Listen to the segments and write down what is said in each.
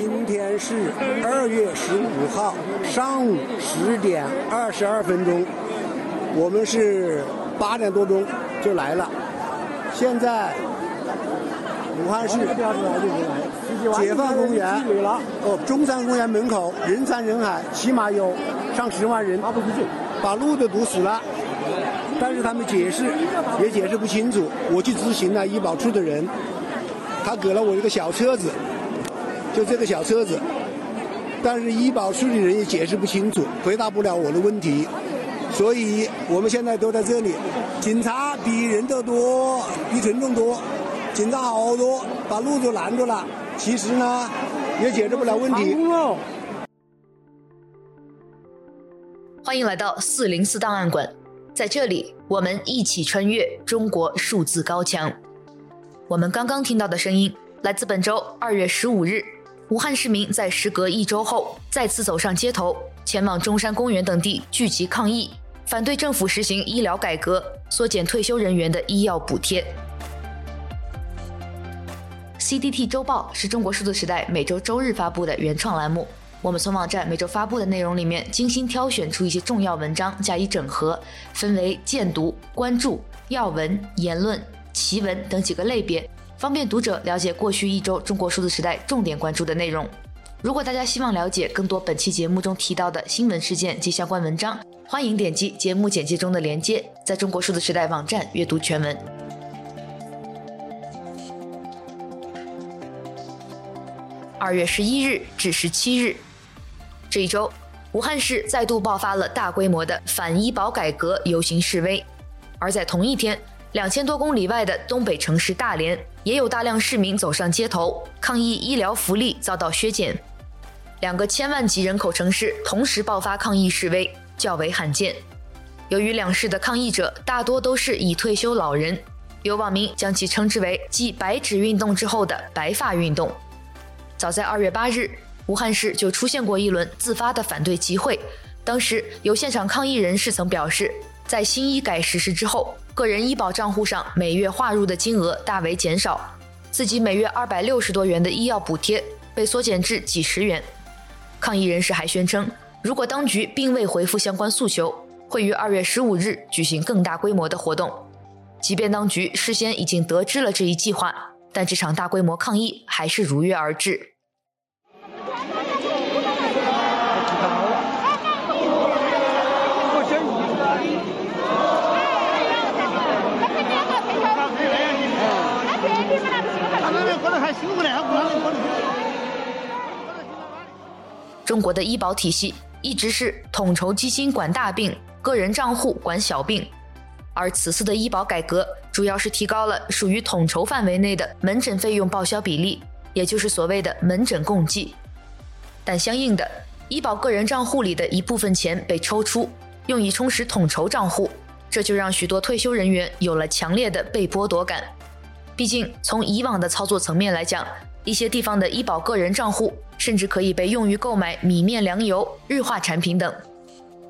今天是二月十五号上午十点二十二分钟，我们是八点多钟就来了。现在武汉市解放公园哦，中山公园门口人山人海，起码有上十万人，把路都堵死了。但是他们解释也解释不清楚。我去咨询了医保处的人，他给了我一个小车子。就这个小车子，但是医保处理人也解释不清楚，回答不了我的问题，所以我们现在都在这里。警察比人都多，比群众多，警察好多，把路都拦住了。其实呢，也解决不了问题。欢迎来到四零四档案馆，在这里我们一起穿越中国数字高墙。我们刚刚听到的声音来自本周二月十五日。武汉市民在时隔一周后再次走上街头，前往中山公园等地聚集抗议，反对政府实行医疗改革，缩减退休人员的医药补贴。CDT 周报是中国数字时代每周周日发布的原创栏目，我们从网站每周发布的内容里面精心挑选出一些重要文章加以整合，分为荐读、关注、要闻、言论、奇闻等几个类别。方便读者了解过去一周中国数字时代重点关注的内容。如果大家希望了解更多本期节目中提到的新闻事件及相关文章，欢迎点击节目简介中的链接，在中国数字时代网站阅读全文。二月十一日至十七日，这一周，武汉市再度爆发了大规模的反医保改革游行示威，而在同一天，两千多公里外的东北城市大连，也有大量市民走上街头抗议医疗福利遭到削减。两个千万级人口城市同时爆发抗议示威，较为罕见。由于两市的抗议者大多都是已退休老人，有网民将其称之为继“白纸运动”之后的“白发运动”。早在二月八日，武汉市就出现过一轮自发的反对集会，当时有现场抗议人士曾表示，在新医改实施之后，个人医保账户上每月划入的金额大为减少，自己每月二百六十多元的医药补贴被缩减至几十元。抗议人士还宣称，如果当局并未回复相关诉求，会于二月十五日举行更大规模的活动。即便当局事先已经得知了这一计划，但这场大规模抗议还是如约而至。中国的医保体系一直是统筹基金管大病，个人账户管小病，而此次的医保改革主要是提高了属于统筹范围内的门诊费用报销比例，也就是所谓的门诊共计。但相应的，医保个人账户里的一部分钱被抽出，用以充实统筹账户，这就让许多退休人员有了强烈的被剥夺感。毕竟，从以往的操作层面来讲，一些地方的医保个人账户甚至可以被用于购买米面粮油、日化产品等。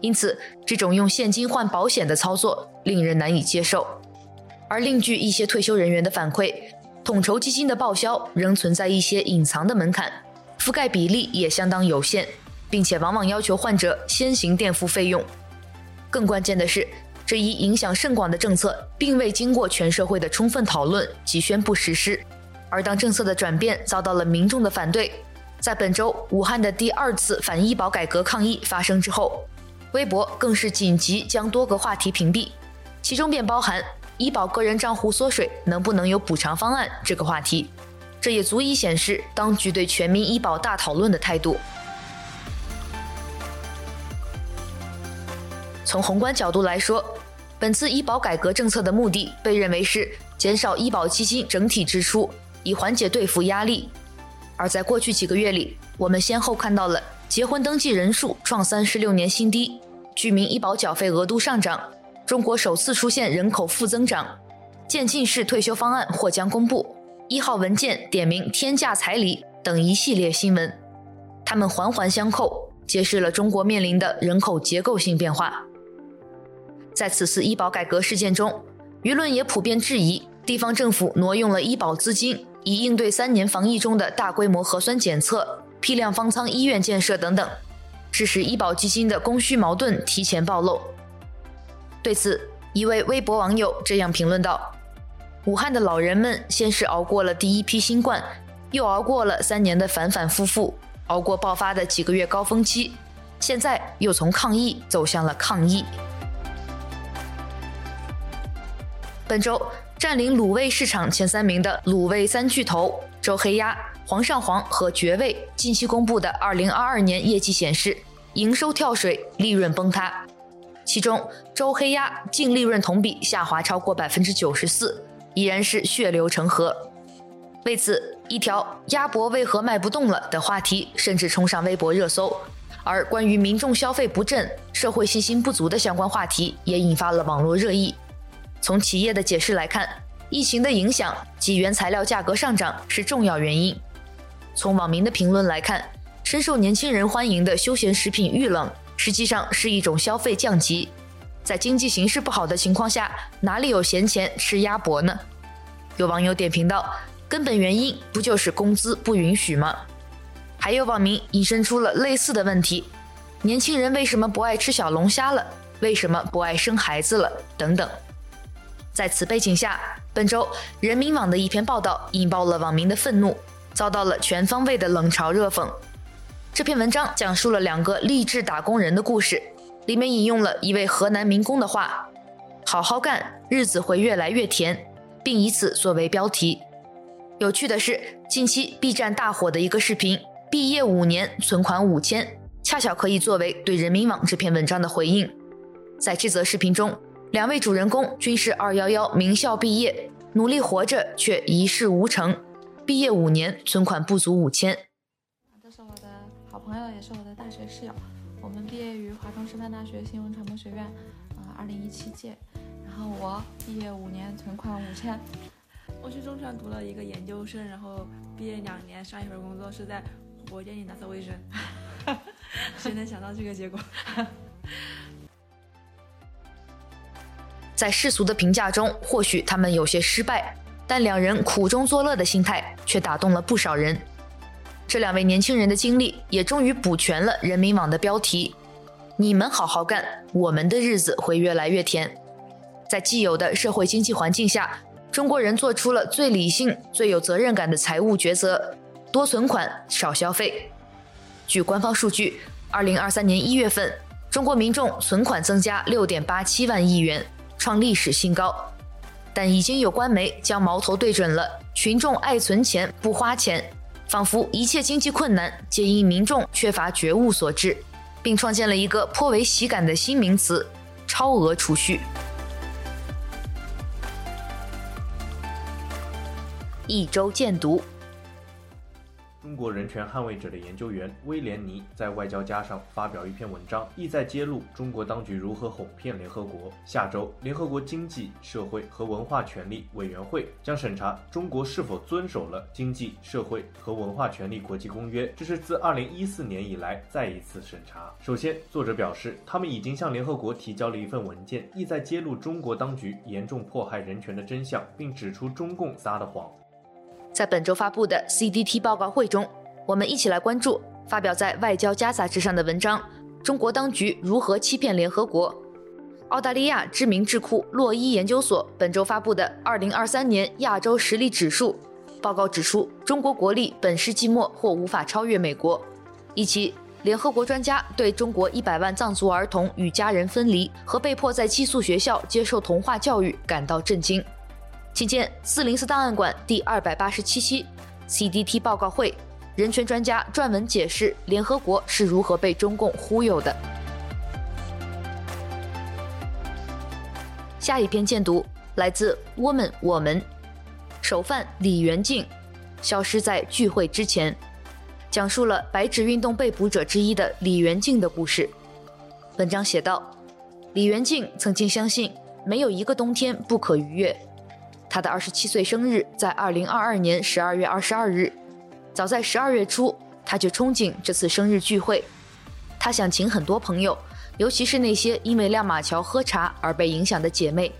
因此，这种用现金换保险的操作令人难以接受。而另据一些退休人员的反馈，统筹基金的报销仍存在一些隐藏的门槛，覆盖比例也相当有限，并且往往要求患者先行垫付费用。更关键的是，这一影响甚广的政策，并未经过全社会的充分讨论及宣布实施。而当政策的转变遭到了民众的反对，在本周武汉的第二次反医保改革抗议发生之后，微博更是紧急将多个话题屏蔽，其中便包含医保个人账户缩水能不能有补偿方案这个话题。这也足以显示当局对全民医保大讨论的态度。从宏观角度来说，本次医保改革政策的目的被认为是减少医保基金整体支出，以缓解兑付压力。而在过去几个月里，我们先后看到了结婚登记人数创三十六年新低，居民医保缴费额度上涨，中国首次出现人口负增长，渐进式退休方案或将公布，一号文件点名天价彩礼等一系列新闻，它们环环相扣，揭示了中国面临的人口结构性变化。在此次医保改革事件中，舆论也普遍质疑地方政府挪用了医保资金，以应对三年防疫中的大规模核酸检测，批量方舱医院建设等等，致使医保基金的供需矛盾提前暴露。对此，一位微博网友这样评论道：“武汉的老人们先是熬过了第一批新冠，又熬过了三年的反反复复，熬过爆发的几个月高峰期，现在又从抗疫走向了抗疫。”本周占领卤味市场前三名的卤味三巨头周黑鸭、煌上煌和绝味近期公布的2022年业绩显示，营收跳水，利润崩塌。其中，周黑鸭净利润同比下滑超过百分之九十四，依然是血流成河。为此，一条“鸭脖为何卖不动了”的话题甚至冲上微博热搜，而关于民众消费不振、社会信心不足的相关话题也引发了网络热议。从企业的解释来看，疫情的影响及原材料价格上涨是重要原因。从网民的评论来看，深受年轻人欢迎的休闲食品遇冷，实际上是一种消费降级。在经济形势不好的情况下，哪里有闲钱吃鸭脖呢？有网友点评道：“根本原因不就是工资不允许吗？”还有网民引申出了类似的问题：年轻人为什么不爱吃小龙虾了？为什么不爱生孩子了？等等。在此背景下，本周人民网的一篇报道引爆了网民的愤怒，遭到了全方位的冷嘲热讽。这篇文章讲述了两个励志打工人的故事，里面引用了一位河南民工的话：“好好干，日子会越来越甜”，并以此作为标题。有趣的是，近期 B 站大火的一个视频“毕业五年，存款五千”，恰巧可以作为对人民网这篇文章的回应。在这则视频中，两位主人公均是二幺幺名校毕业，努力活着却一事无成，毕业五年，存款不足五千。这是我的好朋友，也是我的大学室友。我们毕业于华中师范大学新闻传播学院，啊、呃，二零一七届。然后我毕业五年，存款五千。我去中传读了一个研究生，然后毕业两年，上一份工作是在火锅店里打扫卫生。谁能想到这个结果？在世俗的评价中，或许他们有些失败，但两人苦中作乐的心态却打动了不少人。这两位年轻人的经历也终于补全了人民网的标题：“你们好好干，我们的日子会越来越甜。”在既有的社会经济环境下，中国人做出了最理性、最有责任感的财务抉择：多存款，少消费。据官方数据，二零二三年一月份，中国民众存款增加六点八七万亿元。创历史新高，但已经有官媒将矛头对准了群众爱存钱不花钱，仿佛一切经济困难皆因民众缺乏觉悟所致，并创建了一个颇为喜感的新名词——超额储蓄。一周见读。中国人权捍卫者的研究员威廉尼在外交家上发表一篇文章，意在揭露中国当局如何哄骗联合国。下周，联合国经济社会和文化权利委员会将审查中国是否遵守了《经济社会和文化权利国际公约》，这是自2014年以来再一次审查。首先，作者表示，他们已经向联合国提交了一份文件，意在揭露中国当局严重迫害人权的真相，并指出中共撒的谎。在本周发布的 CDT 报告会中，我们一起来关注发表在《外交家》杂志上的文章：中国当局如何欺骗联合国？澳大利亚知名智库洛伊研究所本周发布的《2023年亚洲实力指数》报告指出，中国国力本世纪末或无法超越美国。以及联合国专家对中国100万藏族儿童与家人分离和被迫在寄宿学校接受童话教育感到震惊。请见四零四档案馆第二百八十七期 CDT 报告会，人权专家撰文解释联合国是如何被中共忽悠的。下一篇荐读来自 Woman 我们，首犯李元静消失在聚会之前，讲述了白纸运动被捕者之一的李元静的故事。文章写道：李元静曾经相信没有一个冬天不可逾越。他的二十七岁生日在二零二二年十二月二十二日，早在十二月初，他就憧憬这次生日聚会。他想请很多朋友，尤其是那些因为亮马桥喝茶而被影响的姐妹。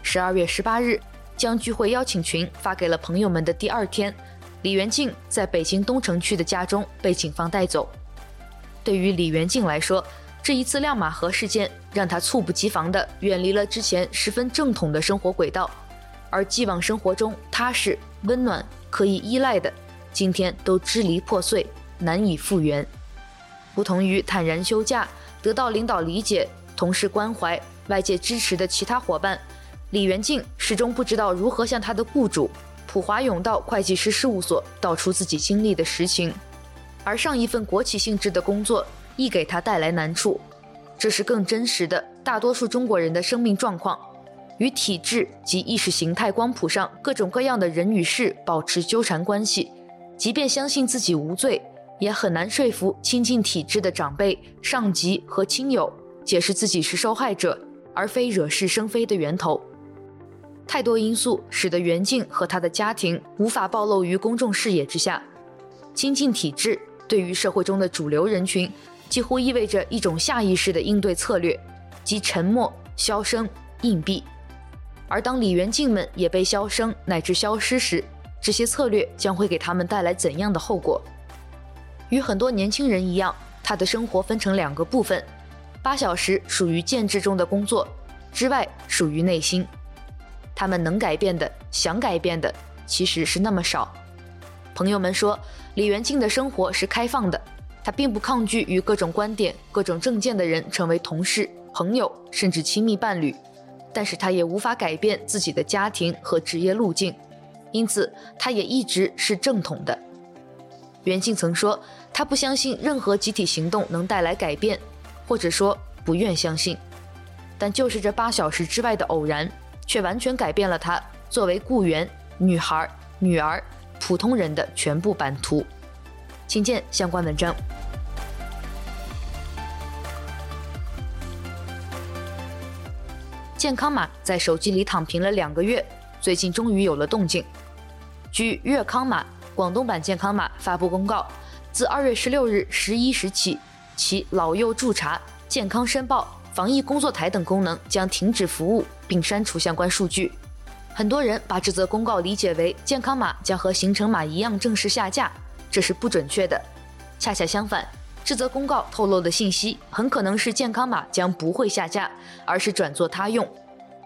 十二月十八日，将聚会邀请群发给了朋友们的第二天，李元庆在北京东城区的家中被警方带走。对于李元庆来说，这一次亮马河事件让他猝不及防地远离了之前十分正统的生活轨道，而既往生活中踏实、温暖、可以依赖的，今天都支离破碎，难以复原。不同于坦然休假、得到领导理解、同事关怀、外界支持的其他伙伴，李元静始终不知道如何向他的雇主普华永道会计师事务所道出自己经历的实情。而上一份国企性质的工作亦给他带来难处，这是更真实的大多数中国人的生命状况，与体制及意识形态光谱上各种各样的人与事保持纠缠关系，即便相信自己无罪，也很难说服亲近体制的长辈、上级和亲友解释自己是受害者，而非惹是生非的源头。太多因素使得袁静和他的家庭无法暴露于公众视野之下，亲近体制。对于社会中的主流人群，几乎意味着一种下意识的应对策略，即沉默、销声、隐蔽。而当李元静们也被消声乃至消失时，这些策略将会给他们带来怎样的后果？与很多年轻人一样，他的生活分成两个部分：八小时属于建制中的工作，之外属于内心。他们能改变的、想改变的，其实是那么少。朋友们说。李元静的生活是开放的，他并不抗拒与各种观点、各种政见的人成为同事、朋友，甚至亲密伴侣，但是他也无法改变自己的家庭和职业路径，因此他也一直是正统的。元静曾说，他不相信任何集体行动能带来改变，或者说不愿相信，但就是这八小时之外的偶然，却完全改变了他作为雇员、女孩、女儿。普通人的全部版图，请见相关文章。健康码在手机里躺平了两个月，最近终于有了动静。据粤康码广东版健康码发布公告，自二月十六日十一时起，其老幼助查、健康申报、防疫工作台等功能将停止服务，并删除相关数据。很多人把这则公告理解为健康码将和行程码一样正式下架，这是不准确的。恰恰相反，这则公告透露的信息很可能是健康码将不会下架，而是转作他用。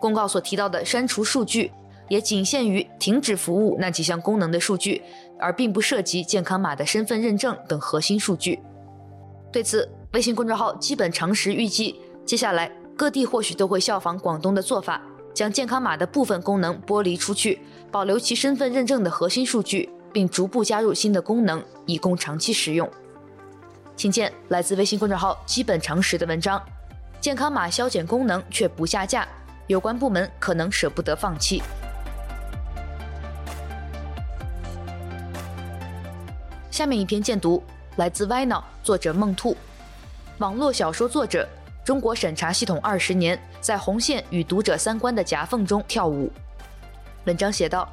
公告所提到的删除数据，也仅限于停止服务那几项功能的数据，而并不涉及健康码的身份认证等核心数据。对此，微信公众号基本常识预计，接下来各地或许都会效仿广东的做法。将健康码的部分功能剥离出去，保留其身份认证的核心数据，并逐步加入新的功能，以供长期使用。请见来自微信公众号“基本常识”的文章：健康码消减功能却不下架，有关部门可能舍不得放弃。下面一篇荐读来自歪脑，作者梦兔，网络小说作者。中国审查系统二十年，在红线与读者三观的夹缝中跳舞。文章写道：“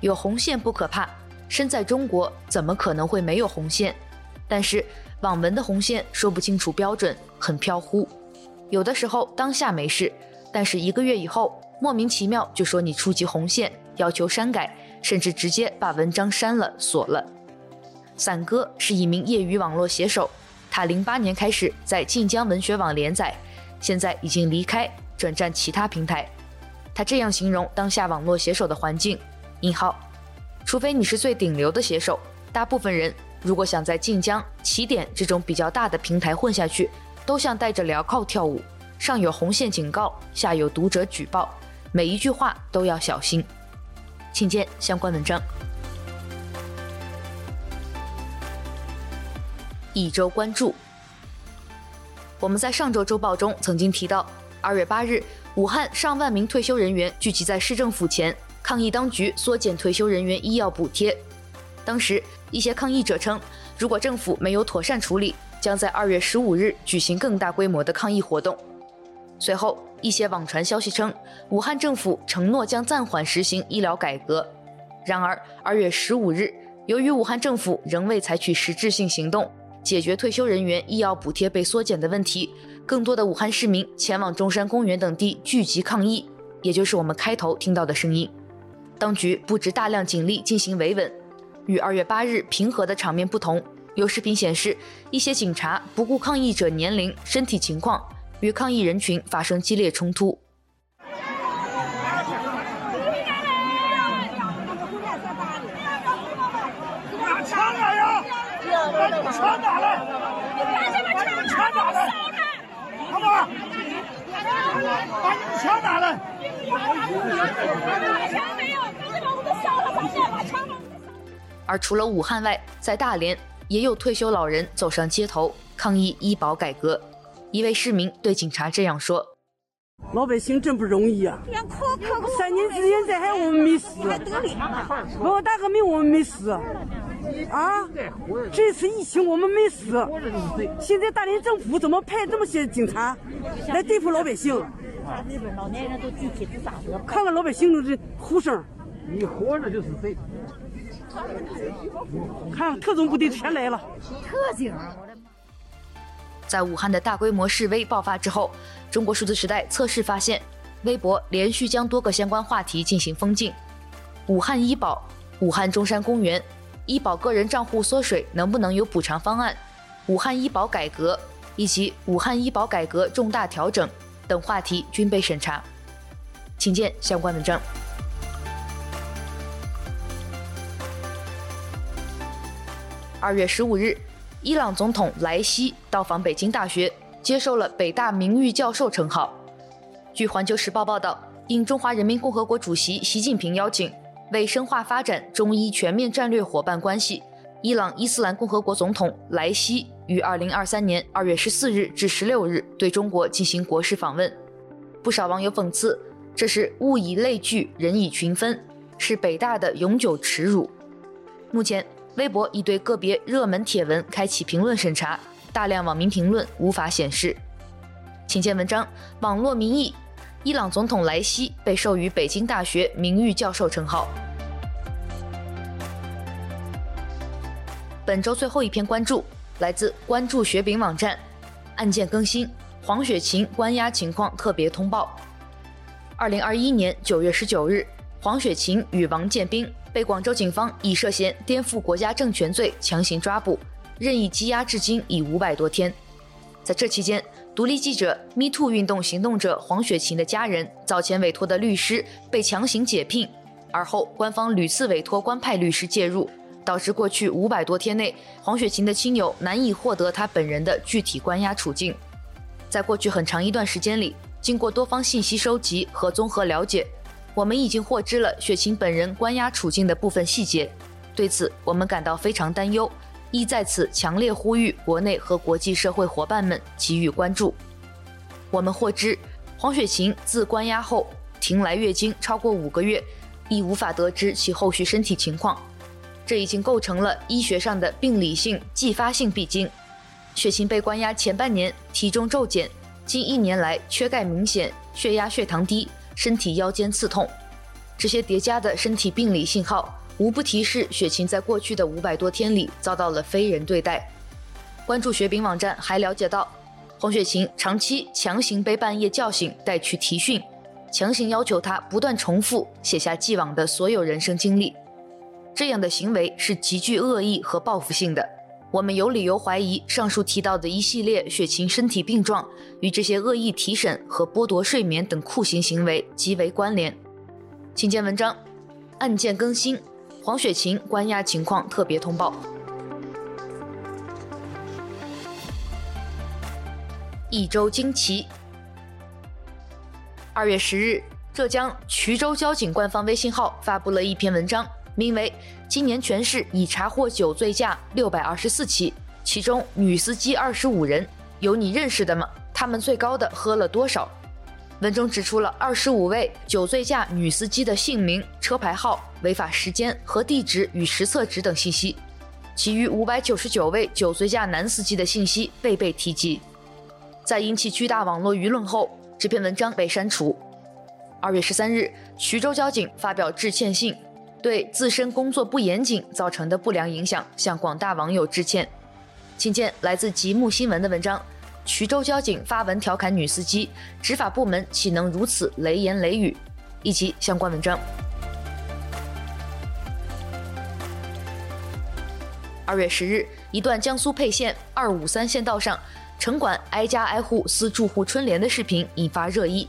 有红线不可怕，身在中国怎么可能会没有红线？但是网文的红线说不清楚标准，很飘忽。有的时候当下没事，但是一个月以后莫名其妙就说你触及红线，要求删改，甚至直接把文章删了锁了。”伞哥是一名业余网络写手。他零八年开始在晋江文学网连载，现在已经离开，转战其他平台。他这样形容当下网络写手的环境：引号，除非你是最顶流的写手，大部分人如果想在晋江、起点这种比较大的平台混下去，都像戴着镣铐跳舞，上有红线警告，下有读者举报，每一句话都要小心。请见相关文章。一周关注。我们在上周周报中曾经提到，二月八日，武汉上万名退休人员聚集在市政府前抗议当局缩减退休人员医药补贴。当时，一些抗议者称，如果政府没有妥善处理，将在二月十五日举行更大规模的抗议活动。随后，一些网传消息称，武汉政府承诺将暂缓实行医疗改革。然而，二月十五日，由于武汉政府仍未采取实质性行动，解决退休人员医药补贴被缩减的问题，更多的武汉市民前往中山公园等地聚集抗议，也就是我们开头听到的声音。当局布置大量警力进行维稳，与二月八日平和的场面不同，有视频显示一些警察不顾抗议者年龄、身体情况，与抗议人群发生激烈冲突。而除了武汉外，在大连也有退休老人走上街头抗议医保改革。一位市民对警察这样说：“老百姓真不容易啊！三年之前灾害我们没死，给我打个名我们没死啊！这次疫情我们没死，现在大连政府怎么派这么些警察来对付老百姓？看看老百姓的这呼声，你活着就是谁？”看，特种部队全来了。特警。在武汉的大规模示威爆发之后，中国数字时代测试发现，微博连续将多个相关话题进行封禁：武汉医保、武汉中山公园、医保个人账户缩水能不能有补偿方案、武汉医保改革以及武汉医保改革重大调整等话题均被审查。请见相关文章。二月十五日，伊朗总统莱希到访北京大学，接受了北大名誉教授称号。据《环球时报》报道，应中华人民共和国主席习近平邀请，为深化发展中伊全面战略伙伴关系，伊朗伊斯兰共和国总统莱希于二零二三年二月十四日至十六日对中国进行国事访问。不少网友讽刺：“这是物以类聚，人以群分，是北大的永久耻辱。”目前。微博已对个别热门帖文开启评论审查，大量网民评论无法显示。请见文章：网络民意，伊朗总统莱希被授予北京大学名誉教授称号。本周最后一篇关注来自关注雪饼网站，案件更新：黄雪琴关押情况特别通报。二零二一年九月十九日，黄雪琴与王建斌。被广州警方以涉嫌颠覆国家政权罪强行抓捕，任意羁押至今已五百多天。在这期间，独立记者 MeToo 运动行动者黄雪琴的家人早前委托的律师被强行解聘，而后官方屡次委托官派律师介入，导致过去五百多天内，黄雪琴的亲友难以获得她本人的具体关押处境。在过去很长一段时间里，经过多方信息收集和综合了解。我们已经获知了雪琴本人关押处境的部分细节，对此我们感到非常担忧，亦在此强烈呼吁国内和国际社会伙伴们给予关注。我们获知，黄雪琴自关押后停来月经超过五个月，亦无法得知其后续身体情况，这已经构成了医学上的病理性继发性闭经。雪琴被关押前半年体重骤减，近一年来缺钙明显，血压、血糖低。身体腰间刺痛，这些叠加的身体病理信号，无不提示雪琴在过去的五百多天里遭到了非人对待。关注雪饼网站还了解到，黄雪琴长期强行被半夜叫醒带去提讯，强行要求她不断重复写下既往的所有人生经历，这样的行为是极具恶意和报复性的。我们有理由怀疑，上述提到的一系列雪琴身体病状与这些恶意提审和剥夺睡眠等酷刑行为极为关联。请见文章：案件更新，黄雪琴关押情况特别通报。一周惊奇。二月十日，浙江衢州交警官方微信号发布了一篇文章。名为“今年全市已查获酒醉驾六百二十四起，其中女司机二十五人，有你认识的吗？他们最高的喝了多少？”文中指出了二十五位酒醉驾女司机的姓名、车牌号、违法时间和地址与实测值等信息，其余五百九十九位酒醉驾男司机的信息未被提及。在引起巨大网络舆论后，这篇文章被删除。二月十三日，衢州交警发表致歉信。对自身工作不严谨造成的不良影响，向广大网友致歉。请见来自极目新闻的文章：衢州交警发文调侃女司机，执法部门岂能如此雷言雷语？以及相关文章。二月十日，一段江苏沛县二五三县道上城管挨家挨户撕住户春联的视频引发热议。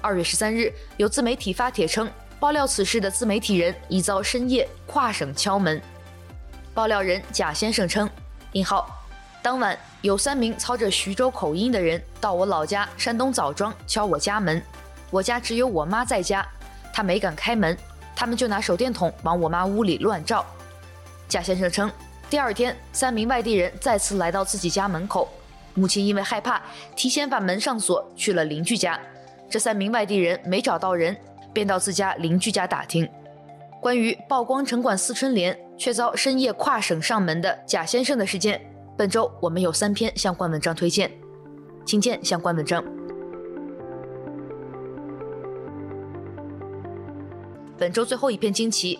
二月十三日，有自媒体发帖称，爆料此事的自媒体人已遭深夜跨省敲门。爆料人贾先生称：“引号，当晚有三名操着徐州口音的人到我老家山东枣庄敲我家门，我家只有我妈在家，她没敢开门，他们就拿手电筒往我妈屋里乱照。”贾先生称，第二天三名外地人再次来到自己家门口，母亲因为害怕，提前把门上锁，去了邻居家。这三名外地人没找到人，便到自家邻居家打听。关于曝光城管撕春联却遭深夜跨省上门的贾先生的事件，本周我们有三篇相关文章推荐，请见相关文章。本周最后一篇惊奇，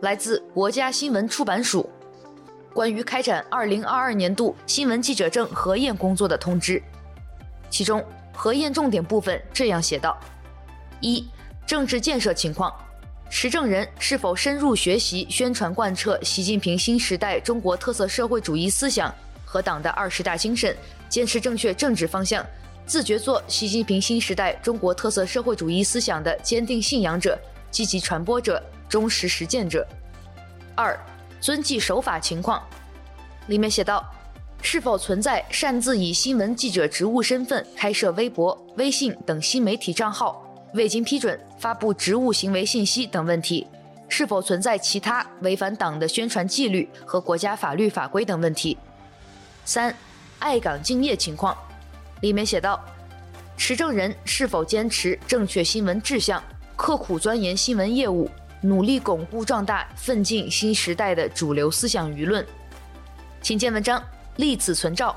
来自国家新闻出版署，关于开展二零二二年度新闻记者证核验工作的通知，其中核验重点部分这样写道：一、政治建设情况。持证人是否深入学习、宣传、贯彻习近平新时代中国特色社会主义思想和党的二十大精神，坚持正确政治方向，自觉做习近平新时代中国特色社会主义思想的坚定信仰者、积极传播者、忠实实践者。二、遵纪守法情况，里面写道：是否存在擅自以新闻记者职务身份开设微博、微信等新媒体账号？未经批准发布职务行为信息等问题，是否存在其他违反党的宣传纪律和国家法律法规等问题？三、爱岗敬业情况，里面写道：持证人是否坚持正确新闻志向，刻苦钻研新闻业务，努力巩固壮大奋进新时代的主流思想舆论？请见文章，立此存照，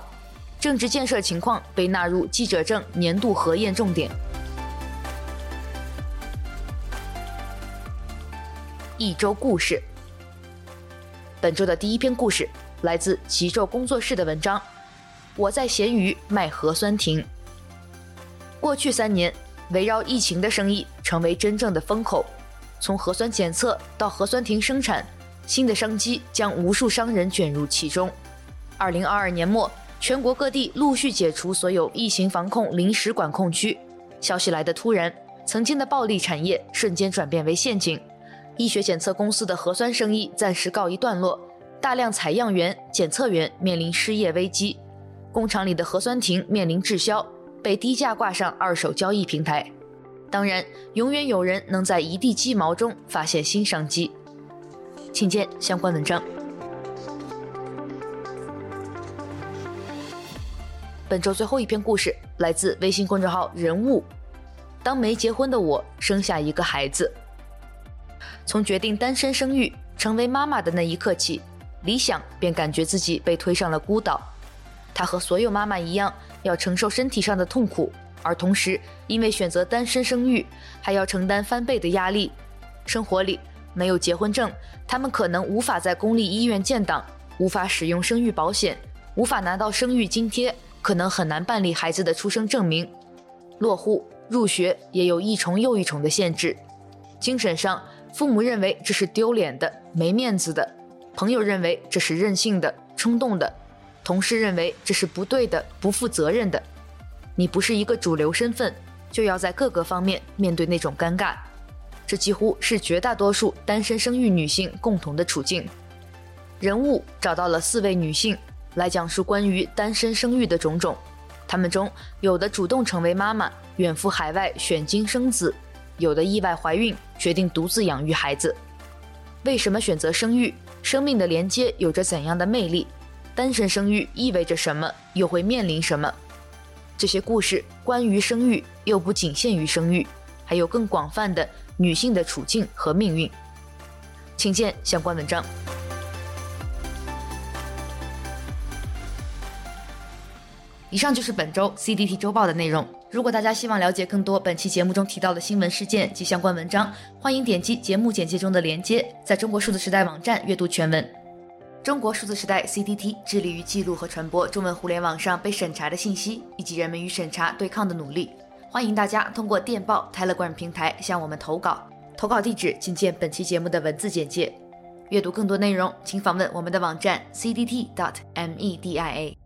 政治建设情况被纳入记者证年度核验重点。一周故事。本周的第一篇故事来自极昼工作室的文章。我在闲鱼卖核酸亭。过去三年，围绕疫情的生意成为真正的风口。从核酸检测到核酸亭生产，新的商机将无数商人卷入其中。二零二二年末，全国各地陆续解除所有疫情防控临时管控区。消息来得突然，曾经的暴利产业瞬间转变为陷阱。医学检测公司的核酸生意暂时告一段落，大量采样员、检测员面临失业危机，工厂里的核酸亭面临滞销，被低价挂上二手交易平台。当然，永远有人能在一地鸡毛中发现新商机。请见相关文章。本周最后一篇故事来自微信公众号“人物”。当没结婚的我生下一个孩子。从决定单身生育、成为妈妈的那一刻起，李想便感觉自己被推上了孤岛。她和所有妈妈一样，要承受身体上的痛苦，而同时因为选择单身生育，还要承担翻倍的压力。生活里没有结婚证，他们可能无法在公立医院建档，无法使用生育保险，无法拿到生育津贴，可能很难办理孩子的出生证明。落户、入学也有一重又一重的限制。精神上，父母认为这是丢脸的、没面子的；朋友认为这是任性的、冲动的；同事认为这是不对的、不负责任的。你不是一个主流身份，就要在各个方面面对那种尴尬。这几乎是绝大多数单身生育女性共同的处境。人物找到了四位女性来讲述关于单身生育的种种，她们中有的主动成为妈妈，远赴海外选精生子。有的意外怀孕，决定独自养育孩子。为什么选择生育？生命的连接有着怎样的魅力？单身生育意味着什么？又会面临什么？这些故事关于生育，又不仅限于生育，还有更广泛的女性的处境和命运。请见相关文章。以上就是本周 CDT 周报的内容。如果大家希望了解更多本期节目中提到的新闻事件及相关文章，欢迎点击节目简介中的链接，在中国数字时代网站阅读全文。中国数字时代 CDT 致力于记录和传播中文互联网上被审查的信息，以及人们与审查对抗的努力。欢迎大家通过电报、Telegram 平台向我们投稿，投稿地址请见本期节目的文字简介。阅读更多内容，请访问我们的网站 cdt.media。